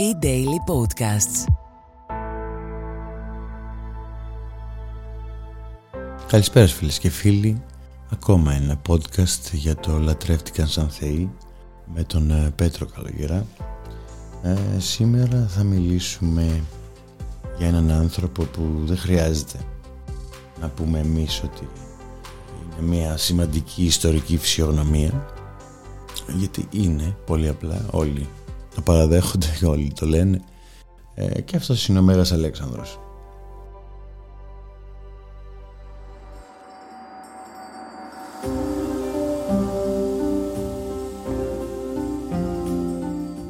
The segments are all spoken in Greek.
E-Daily Podcasts. Καλησπέρα φίλες και φίλοι. Ακόμα ένα podcast για το «Λατρεύτηκαν σαν θεοί» με τον ε, Πέτρο Καλογερά. Ε, σήμερα θα μιλήσουμε για έναν άνθρωπο που δεν χρειάζεται να πούμε εμείς ότι είναι μια σημαντική ιστορική φυσιογνωμία γιατί είναι πολύ απλά όλοι το παραδέχονται και όλοι το λένε. Ε, και αυτός είναι ο Μέγας Αλέξανδρος.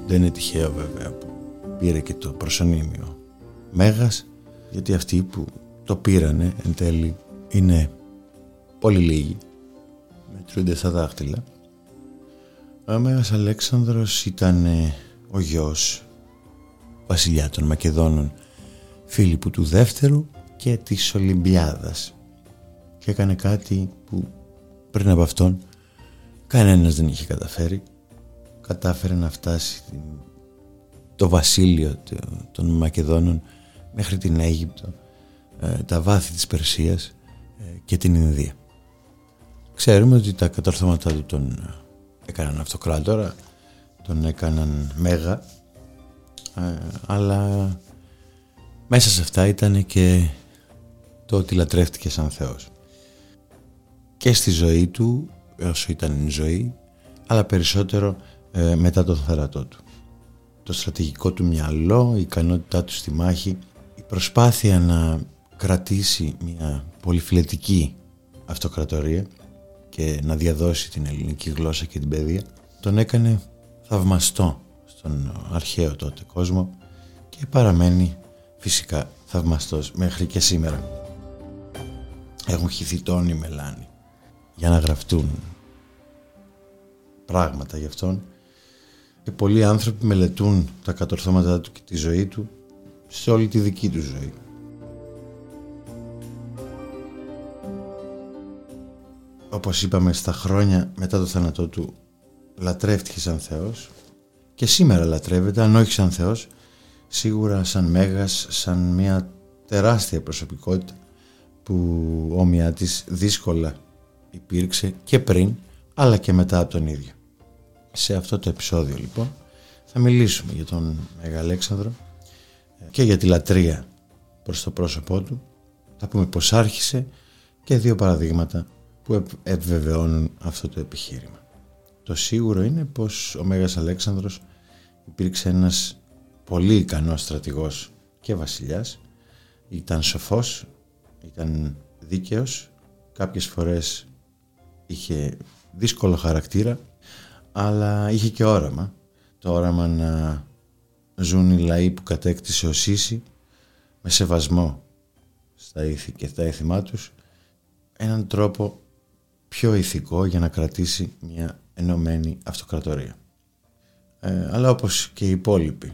Δεν είναι τυχαίο βέβαια που πήρε και το προσωνύμιο Μέγας γιατί αυτοί που το πήρανε εν τέλει είναι πολύ λίγοι. Μετρούνται στα δάχτυλα. Ο Μέγας Αλέξανδρος ήταν ο γιος βασιλιά των Μακεδόνων Φίλιππου του Δεύτερου και της Ολυμπιάδας. Και έκανε κάτι που πριν από αυτόν κανένας δεν είχε καταφέρει. Κατάφερε να φτάσει το βασίλειο των Μακεδόνων μέχρι την Αίγυπτο ε, τα βάθη της Περσίας ε, και την Ινδία. Ξέρουμε ότι τα κατορθώματα του τον ε, έκαναν αυτοκράτορα τον έκαναν μέγα αλλά μέσα σε αυτά ήταν και το ότι λατρεύτηκε σαν Θεός και στη ζωή του όσο ήταν η ζωή αλλά περισσότερο ε, μετά τον θάνατό του. Το στρατηγικό του μυαλό, η ικανότητά του στη μάχη, η προσπάθεια να κρατήσει μια πολυφιλετική αυτοκρατορία και να διαδώσει την ελληνική γλώσσα και την παιδεία τον έκανε θαυμαστό στον αρχαίο τότε κόσμο και παραμένει φυσικά θαυμαστός μέχρι και σήμερα. Έχουν χυθεί τόνοι μελάνι για να γραφτούν πράγματα γι' αυτόν και πολλοί άνθρωποι μελετούν τα κατορθώματά του και τη ζωή του σε όλη τη δική του ζωή. Όπως είπαμε στα χρόνια μετά το θάνατό του λατρεύτηκες σαν Θεός και σήμερα λατρεύεται αν όχι σαν Θεός σίγουρα σαν Μέγας, σαν μια τεράστια προσωπικότητα που όμοιά της δύσκολα υπήρξε και πριν αλλά και μετά από τον ίδιο. Σε αυτό το επεισόδιο λοιπόν θα μιλήσουμε για τον Μεγαλέξανδρο και για τη λατρεία προς το πρόσωπό του. Θα πούμε πως άρχισε και δύο παραδείγματα που επιβεβαιώνουν αυτό το επιχείρημα. Το σίγουρο είναι πως ο Μέγας Αλέξανδρος υπήρξε ένας πολύ ικανός στρατηγός και βασιλιάς. Ήταν σοφός, ήταν δίκαιος, κάποιες φορές είχε δύσκολο χαρακτήρα αλλά είχε και όραμα. Το όραμα να ζουν οι λαοί που κατέκτησε ο Σύση με σεβασμό στα ήθη και τα έθιμά τους έναν τρόπο πιο ηθικό για να κρατήσει μια ενωμένη αυτοκρατορία. Ε, αλλά όπως και οι υπόλοιποι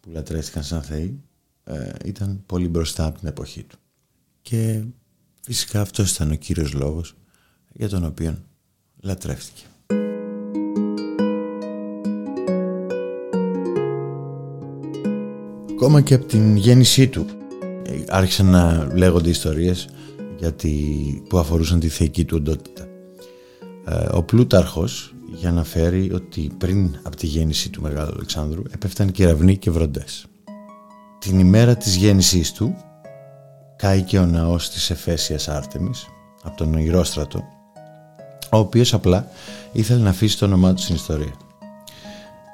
που λατρεύτηκαν σαν θεοί ε, ήταν πολύ μπροστά από την εποχή του. Και φυσικά αυτός ήταν ο κύριος λόγος για τον οποίο λατρεύτηκε. Ακόμα και από την γέννησή του ε, άρχισαν να λέγονται ιστορίες γιατί, που αφορούσαν τη θεϊκή του οντότητα. Ε, ο Πλούταρχος για να φέρει ότι πριν από τη γέννηση του Μεγάλου Αλεξάνδρου έπεφταν κεραυνοί και βροντές. Την ημέρα της γέννησής του κάηκε ο ναός της Εφέσιας Άρτεμις από τον Ηρόστρατο ο οποίος απλά ήθελε να αφήσει το όνομά του στην ιστορία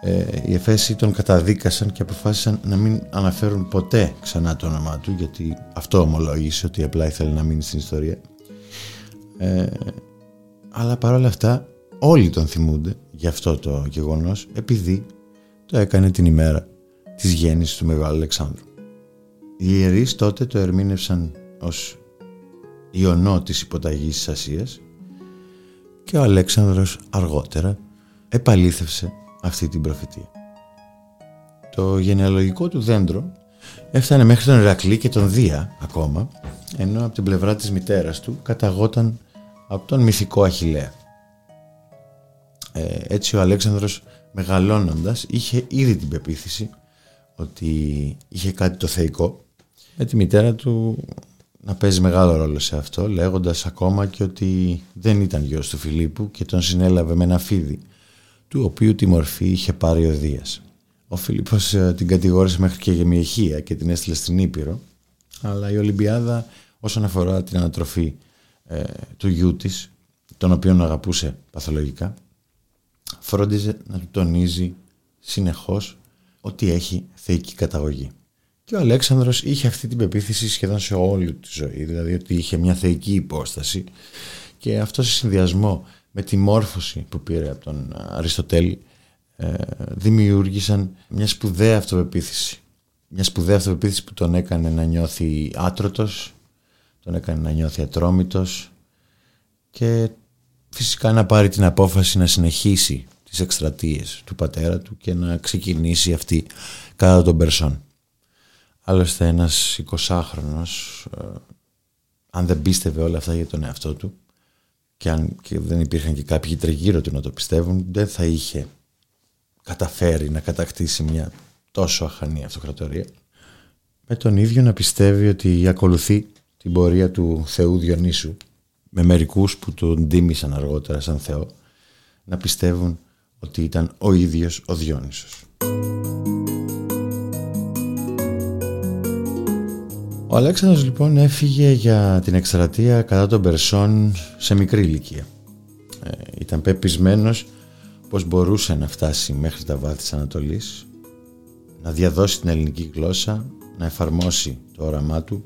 ε, οι Εφέσιοι τον καταδίκασαν και αποφάσισαν να μην αναφέρουν ποτέ ξανά το όνομά του γιατί αυτό ομολόγησε ότι απλά ήθελε να μείνει στην ιστορία ε, αλλά παρόλα αυτά όλοι τον θυμούνται για αυτό το γεγονός επειδή το έκανε την ημέρα της γέννησης του Μεγάλου Αλεξάνδρου. Οι ιερείς τότε το ερμήνευσαν ως ιονό της υποταγής της Ασίας και ο Αλέξανδρος αργότερα επαλήθευσε αυτή την προφητεία. Το γενεαλογικό του δέντρο έφτανε μέχρι τον Ηρακλή και τον Δία ακόμα, ενώ από την πλευρά της μητέρας του καταγόταν από τον μυθικό Αχιλέα. Ε, έτσι ο Αλέξανδρος μεγαλώνοντας είχε ήδη την πεποίθηση ότι είχε κάτι το θεϊκό με τη μητέρα του να παίζει μεγάλο ρόλο σε αυτό λέγοντας ακόμα και ότι δεν ήταν γιος του Φιλίππου και τον συνέλαβε με ένα φίδι του οποίου τη μορφή είχε πάρει ο Δίας. Ο Φίλιππος ε, την κατηγόρησε μέχρι και για μιεχία και την έστειλε στην Ήπειρο αλλά η Ολυμπιάδα όσον αφορά την ανατροφή ε, του γιού της τον οποίον αγαπούσε παθολογικά φρόντιζε να του τονίζει συνεχώς ότι έχει θεϊκή καταγωγή. Και ο Αλέξανδρος είχε αυτή την πεποίθηση σχεδόν σε όλη τη ζωή, δηλαδή ότι είχε μια θεϊκή υπόσταση και αυτό σε συνδυασμό με τη μόρφωση που πήρε από τον Αριστοτέλη ε, δημιούργησαν μια σπουδαία αυτοπεποίθηση. Μια σπουδαία αυτοπεποίθηση που τον έκανε να νιώθει άτρωτος, τον έκανε να νιώθει ατρόμητος και φυσικά να πάρει την απόφαση να συνεχίσει τις εκστρατείες του πατέρα του και να ξεκινήσει αυτή κατά τον Περσόν. Άλλωστε ένας 20χρονος, ε, αν δεν πίστευε όλα αυτά για τον εαυτό του και αν και δεν υπήρχαν και κάποιοι τριγύρω του να το πιστεύουν, δεν θα είχε καταφέρει να κατακτήσει μια τόσο αχανή αυτοκρατορία. Με τον ίδιο να πιστεύει ότι ακολουθεί την πορεία του Θεού Διονύσου με μερικούς που τον τίμησαν αργότερα σαν Θεό να πιστεύουν ότι ήταν ο ίδιος ο Διόνυσος. Ο Αλέξανδρος λοιπόν έφυγε για την εκστρατεία κατά των Περσών σε μικρή ηλικία. Ε, ήταν πεπισμένος πως μπορούσε να φτάσει μέχρι τα βάθη της Ανατολής, να διαδώσει την ελληνική γλώσσα, να εφαρμόσει το όραμά του,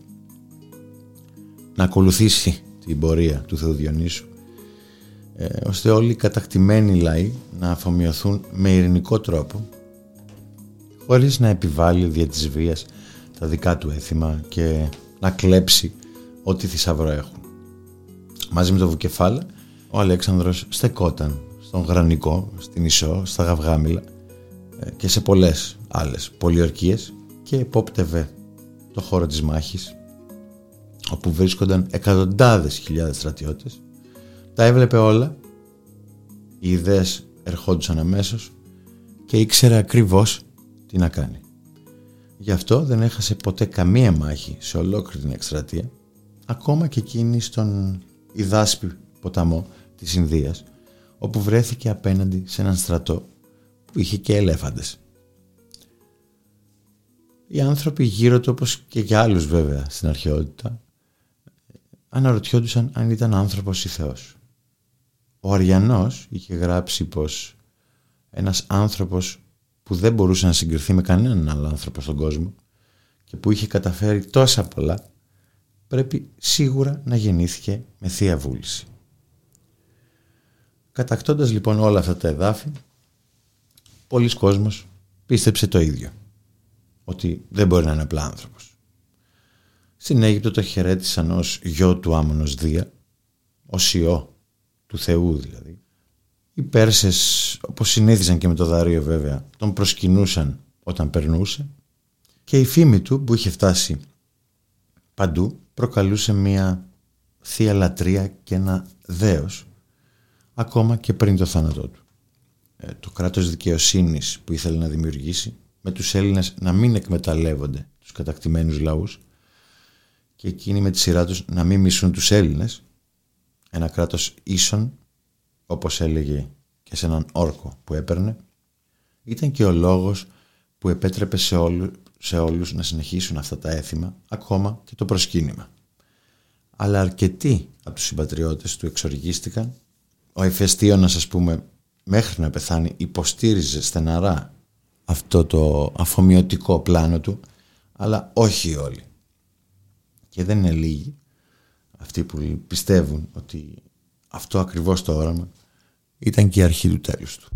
να ακολουθήσει την πορεία του Θεού Διονύσου ε, ώστε όλοι οι κατακτημένοι λαοί να αφομοιωθούν με ειρηνικό τρόπο χωρίς να επιβάλλει δια της βίας τα δικά του έθιμα και να κλέψει ό,τι θησαυρό έχουν. Μαζί με το Βουκεφάλα ο Αλέξανδρος στεκόταν στον Γρανικό, στην Ισό, στα Γαυγάμιλα ε, και σε πολλές άλλες πολιορκίες και επόπτευε το χώρο της μάχης όπου βρίσκονταν εκατοντάδες χιλιάδες στρατιώτες τα έβλεπε όλα οι ιδέες ερχόντουσαν αμέσως και ήξερε ακριβώς τι να κάνει. Γι' αυτό δεν έχασε ποτέ καμία μάχη σε ολόκληρη την εκστρατεία ακόμα και εκείνη στον Ιδάσπη ποταμό της Ινδίας όπου βρέθηκε απέναντι σε έναν στρατό που είχε και ελέφαντες. Οι άνθρωποι γύρω του όπως και για άλλους βέβαια στην αρχαιότητα αναρωτιόντουσαν αν ήταν άνθρωπος ή Θεός. Ο Αριανός είχε γράψει πως ένας άνθρωπος που δεν μπορούσε να συγκριθεί με κανέναν άλλο άνθρωπο στον κόσμο και που είχε καταφέρει τόσα πολλά πρέπει σίγουρα να γεννήθηκε με θεία βούληση. Κατακτώντας λοιπόν όλα αυτά τα εδάφη πολλοί κόσμος πίστεψε το ίδιο ότι δεν μπορεί να είναι απλά άνθρωπος. Στην Αίγυπτο το χαιρέτησαν ως γιο του Άμονος Δία, ως ιό του Θεού δηλαδή. Οι Πέρσες, όπως συνήθιζαν και με το Δάριο βέβαια, τον προσκυνούσαν όταν περνούσε και η φήμη του που είχε φτάσει παντού προκαλούσε μια θεία λατρεία και ένα δέος ακόμα και πριν το θάνατό του. Ε, το κράτος δικαιοσύνης που ήθελε να δημιουργήσει με τους Έλληνες να μην εκμεταλλεύονται τους κατακτημένους λαούς και εκείνοι με τη σειρά τους να μην μισούν τους Έλληνες ένα κράτος ίσον, όπως έλεγε και σε έναν όρκο που έπαιρνε, ήταν και ο λόγος που επέτρεπε σε, όλου, σε όλους να συνεχίσουν αυτά τα έθιμα, ακόμα και το προσκύνημα. Αλλά αρκετοί από τους συμπατριώτες του εξοργίστηκαν. Ο Ηφαιστίωνας, ας πούμε, μέχρι να πεθάνει υποστήριζε στεναρά αυτό το αφομοιωτικό πλάνο του, αλλά όχι όλοι. Και δεν είναι λίγοι αυτοί που πιστεύουν ότι αυτό ακριβώς το όραμα ήταν και η αρχή του τέλους του.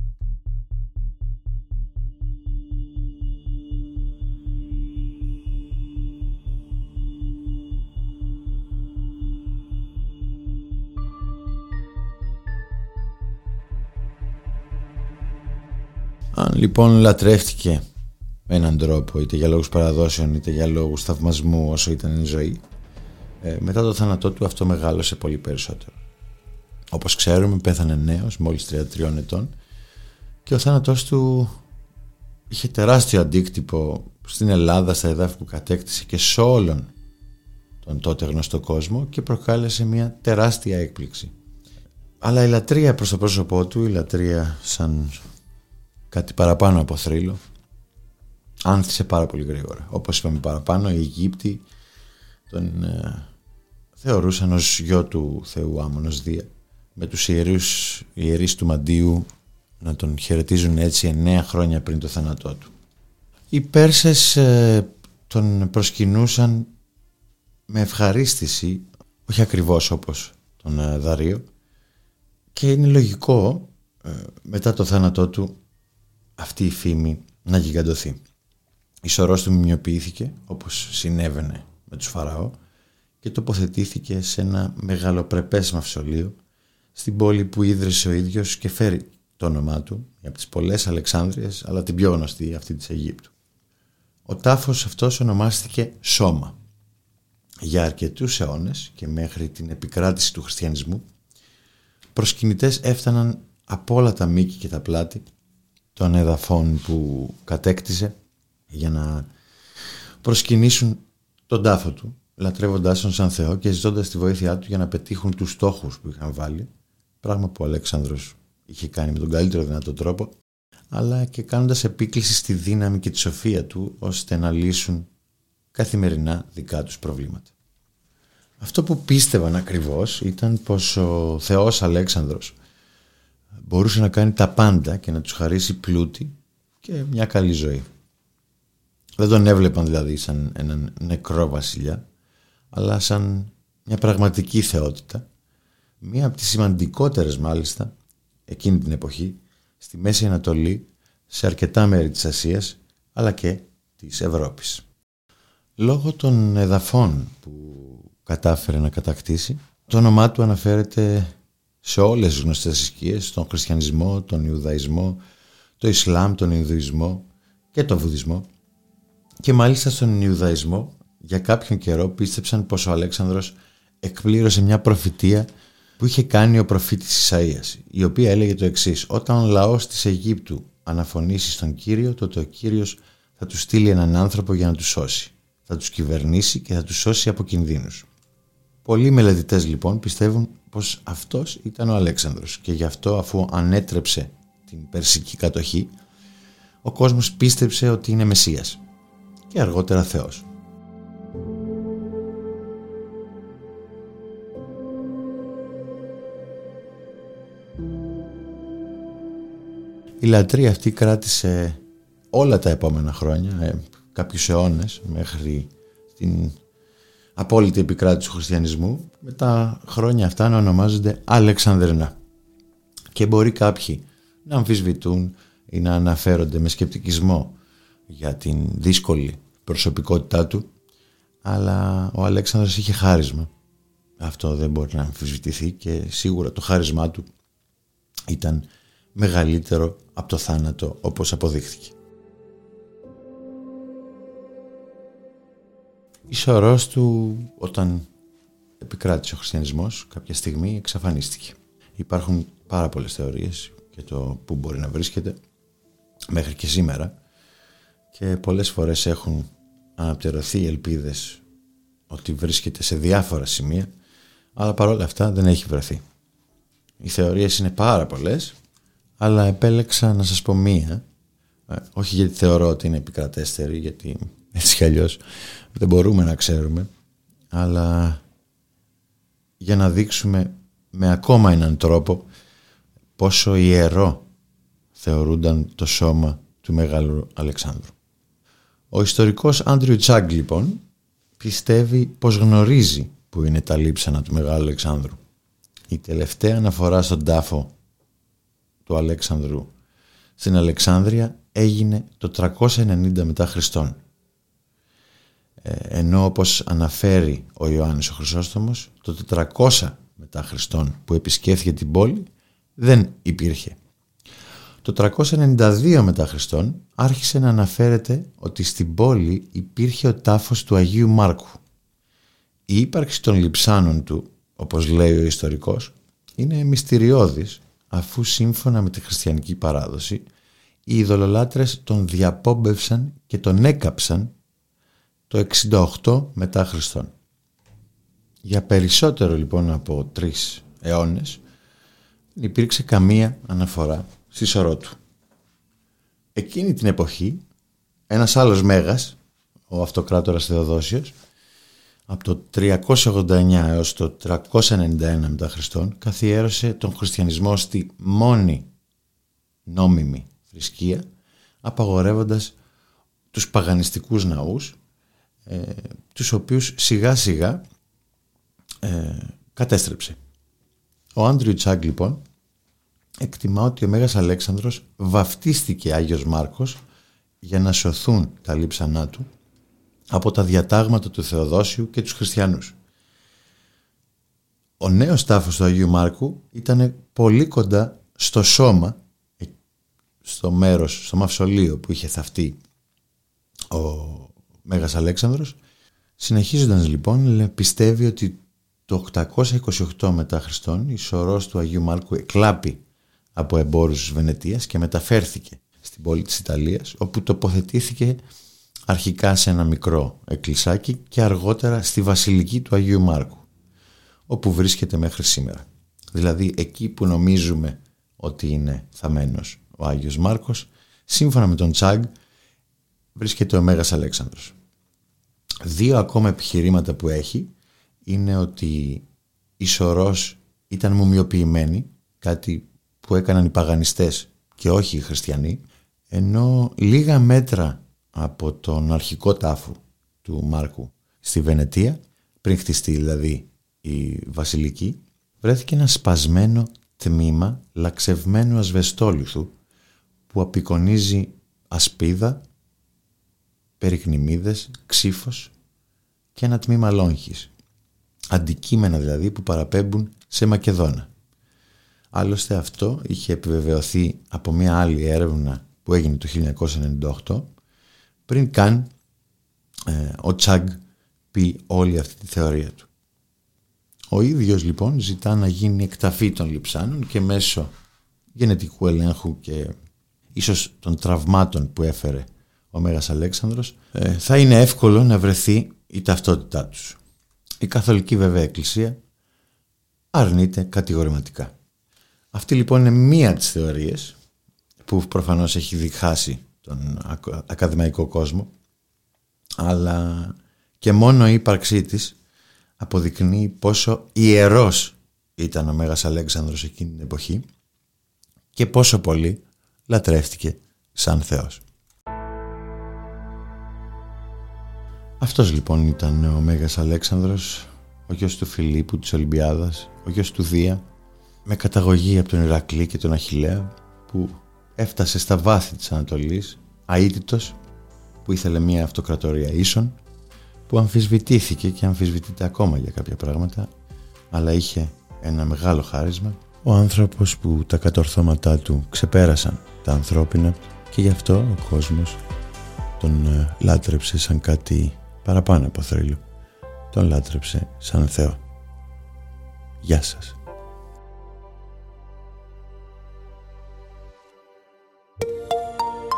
Αν λοιπόν λατρεύτηκε με έναν τρόπο είτε για λόγους παραδόσεων είτε για λόγους θαυμασμού όσο ήταν η ζωή ε, μετά το θάνατό του αυτό μεγάλωσε πολύ περισσότερο. Όπως ξέρουμε πέθανε νέος, μόλις 33 ετών και ο θάνατός του είχε τεράστιο αντίκτυπο στην Ελλάδα, στα εδάφη που κατέκτησε και σε όλον τον τότε γνωστό κόσμο και προκάλεσε μια τεράστια έκπληξη. Αλλά η λατρεία προς το πρόσωπό του, η λατρεία σαν κάτι παραπάνω από θρύλο, άνθησε πάρα πολύ γρήγορα. Όπως είπαμε παραπάνω, οι Αιγύπτιοι τον ε, θεωρούσαν ως γιο του Θεού Άμμονος Δία με τους ιερούς, ιερείς του Μαντίου να τον χαιρετίζουν έτσι εννέα χρόνια πριν το θάνατό του. Οι Πέρσες ε, τον προσκυνούσαν με ευχαρίστηση, όχι ακριβώς όπως τον ε, Δαρίο και είναι λογικό ε, μετά το θάνατό του αυτή η φήμη να γιγαντωθεί. Η σωρός του μιμιοποιήθηκε όπως συνέβαινε με τους Φαραώ και τοποθετήθηκε σε ένα μεγαλοπρεπές μαυσολείο στην πόλη που ίδρυσε ο ίδιος και φέρει το όνομά του από τις πολλές Αλεξάνδριες αλλά την πιο γνωστή αυτή της Αιγύπτου. Ο τάφος αυτός ονομάστηκε Σώμα. Για αρκετούς αιώνες και μέχρι την επικράτηση του χριστιανισμού προσκυνητές έφταναν από όλα τα μήκη και τα πλάτη των εδαφών που κατέκτησε για να προσκυνήσουν τον τάφο του λατρεύοντάς τον σαν Θεό και ζητώντας τη βοήθειά του για να πετύχουν τους στόχους που είχαν βάλει πράγμα που ο Αλέξανδρος είχε κάνει με τον καλύτερο δυνατό τρόπο αλλά και κάνοντας επίκληση στη δύναμη και τη σοφία του ώστε να λύσουν καθημερινά δικά τους προβλήματα. Αυτό που πίστευαν ακριβώς ήταν πως ο Θεός Αλέξανδρος μπορούσε να κάνει τα πάντα και να τους χαρίσει πλούτη και μια καλή ζωή. Δεν τον έβλεπαν δηλαδή σαν έναν νεκρό βασιλιά, αλλά σαν μια πραγματική θεότητα, μία από τις σημαντικότερες μάλιστα εκείνη την εποχή στη Μέση Ανατολή, σε αρκετά μέρη της Ασίας, αλλά και της Ευρώπης. Λόγω των εδαφών που κατάφερε να κατακτήσει, το όνομά του αναφέρεται σε όλες τις γνωστές θρησκείες, τον χριστιανισμό, τον Ιουδαϊσμό, το Ισλάμ, τον Ινδουισμό και τον Βουδισμό και μάλιστα στον Ιουδαϊσμό για κάποιον καιρό πίστεψαν πως ο Αλέξανδρος εκπλήρωσε μια προφητεία που είχε κάνει ο προφήτης Ισαΐας η οποία έλεγε το εξής «Όταν ο λαός της Αιγύπτου αναφωνήσει στον Κύριο τότε ο Κύριος θα του στείλει έναν άνθρωπο για να του σώσει θα τους κυβερνήσει και θα τους σώσει από κινδύνους». Πολλοί μελετητές λοιπόν πιστεύουν πως αυτός ήταν ο Αλέξανδρος και γι' αυτό αφού ανέτρεψε την περσική κατοχή ο κόσμος πίστεψε ότι είναι Μεσσίας και αργότερα Θεός. Η λατρεία αυτή κράτησε όλα τα επόμενα χρόνια, ε, κάποιους αιώνες μέχρι την απόλυτη επικράτηση του χριστιανισμού με τα χρόνια αυτά να ονομάζονται Αλεξανδρινά και μπορεί κάποιοι να αμφισβητούν ή να αναφέρονται με σκεπτικισμό για την δύσκολη προσωπικότητά του αλλά ο Αλέξανδρος είχε χάρισμα αυτό δεν μπορεί να αμφισβητηθεί και σίγουρα το χάρισμά του ήταν μεγαλύτερο από το θάνατο όπως αποδείχθηκε. Η σωρός του όταν επικράτησε ο χριστιανισμός κάποια στιγμή εξαφανίστηκε. Υπάρχουν πάρα πολλές θεωρίες για το που μπορεί να βρίσκεται μέχρι και σήμερα και πολλές φορές έχουν αναπτερωθεί ελπίδες ότι βρίσκεται σε διάφορα σημεία αλλά παρόλα αυτά δεν έχει βρεθεί. Οι θεωρίες είναι πάρα πολλές αλλά επέλεξα να σας πω μία ε, όχι γιατί θεωρώ ότι είναι επικρατέστερη γιατί έτσι κι αλλιώς δεν μπορούμε να ξέρουμε αλλά για να δείξουμε με ακόμα έναν τρόπο πόσο ιερό θεωρούνταν το σώμα του Μεγάλου Αλεξάνδρου. Ο ιστορικός Άντριου Τσάγκ λοιπόν πιστεύει πως γνωρίζει που είναι τα λείψανα του Μεγάλου Αλεξάνδρου. Η τελευταία αναφορά στον τάφο του Αλέξανδρου στην Αλεξάνδρεια έγινε το 390 μετά Χριστόν. Ε, ενώ όπως αναφέρει ο Ιωάννης ο Χρυσόστομος το 400 μετά Χριστόν που επισκέφθηκε την πόλη δεν υπήρχε. Το 392 μετά Χριστόν άρχισε να αναφέρεται ότι στην πόλη υπήρχε ο τάφος του Αγίου Μάρκου. Η ύπαρξη των λειψάνων του, όπως λέει ο ιστορικός, είναι μυστηριώδης αφού σύμφωνα με τη χριστιανική παράδοση οι ειδωλολάτρες τον διαπόμπευσαν και τον έκαψαν το 68 μετά Χριστόν. Για περισσότερο λοιπόν από τρεις αιώνες δεν υπήρξε καμία αναφορά στη σωρό του. Εκείνη την εποχή ένας άλλος μέγας, ο αυτοκράτορας Θεοδόσιος, από το 389 έως το 391 μετά Χριστόν καθιέρωσε τον χριστιανισμό στη μόνη νόμιμη θρησκεία απαγορεύοντας τους παγανιστικούς ναούς ε, τους οποίους σιγά σιγά ε, κατέστρεψε. Ο Άντριου Τσάγκ λοιπόν εκτιμά ότι ο Μέγας Αλέξανδρος βαφτίστηκε Άγιος Μάρκος για να σωθούν τα λείψανά του από τα διατάγματα του Θεοδόσιου και τους χριστιανούς. Ο νέος τάφος του Αγίου Μάρκου ήταν πολύ κοντά στο σώμα, στο μέρος, στο μαυσολείο που είχε θαυτεί ο Μέγας Αλέξανδρος. Συνεχίζοντας λοιπόν, πιστεύει ότι το 828 μετά Χριστόν η σωρός του Αγίου Μάρκου εκλάπη από εμπόρους της Βενετίας και μεταφέρθηκε στην πόλη της Ιταλίας όπου τοποθετήθηκε αρχικά σε ένα μικρό εκκλησάκι και αργότερα στη Βασιλική του Αγίου Μάρκου όπου βρίσκεται μέχρι σήμερα. Δηλαδή εκεί που νομίζουμε ότι είναι θαμένος ο Άγιος Μάρκος σύμφωνα με τον Τσάγκ βρίσκεται ο Μέγας Αλέξανδρος. Δύο ακόμα επιχειρήματα που έχει είναι ότι η σωρός ήταν μουμιοποιημένη, κάτι που έκαναν οι παγανιστές και όχι οι χριστιανοί, ενώ λίγα μέτρα από τον αρχικό τάφο του Μάρκου στη Βενετία, πριν χτιστεί δηλαδή η Βασιλική, βρέθηκε ένα σπασμένο τμήμα λαξευμένου ασβεστόλιθου που απεικονίζει ασπίδα, περικνημίδες, ξύφος και ένα τμήμα λόγχης. Αντικείμενα δηλαδή που παραπέμπουν σε Μακεδόνα. Άλλωστε αυτό είχε επιβεβαιωθεί από μια άλλη έρευνα που έγινε το 1998 πριν καν ε, ο Τσάγκ πει όλη αυτή τη θεωρία του. Ο ίδιος λοιπόν ζητά να γίνει εκταφή των λιψάνων και μέσω γενετικού ελέγχου και ίσως των τραυμάτων που έφερε ο Μέγας Αλέξανδρος ε, θα είναι εύκολο να βρεθεί η ταυτότητά τους. Η Καθολική βέβαια Εκκλησία αρνείται κατηγορηματικά. Αυτή λοιπόν είναι μία από τις θεωρίες που προφανώς έχει διχάσει τον ακαδημαϊκό κόσμο αλλά και μόνο η ύπαρξή της αποδεικνύει πόσο ιερός ήταν ο Μέγας Αλέξανδρος εκείνη την εποχή και πόσο πολύ λατρεύτηκε σαν Θεός. Αυτός λοιπόν ήταν ο Μέγας Αλέξανδρος, ο γιος του Φιλίππου της Ολυμπιάδας, ο γιος του Δία, με καταγωγή από τον Ηρακλή και τον Αχιλέα, που έφτασε στα βάθη της Ανατολής, αίτητος, που ήθελε μια αυτοκρατορία ίσον, που αμφισβητήθηκε και αμφισβητείται ακόμα για κάποια πράγματα, αλλά είχε ένα μεγάλο χάρισμα, ο άνθρωπος που τα κατορθώματά του ξεπέρασαν τα ανθρώπινα και γι' αυτό ο κόσμος τον ε, λάτρεψε σαν κάτι παραπάνω από θρύλο. Τον λάτρεψε σαν Θεό. Γεια σας.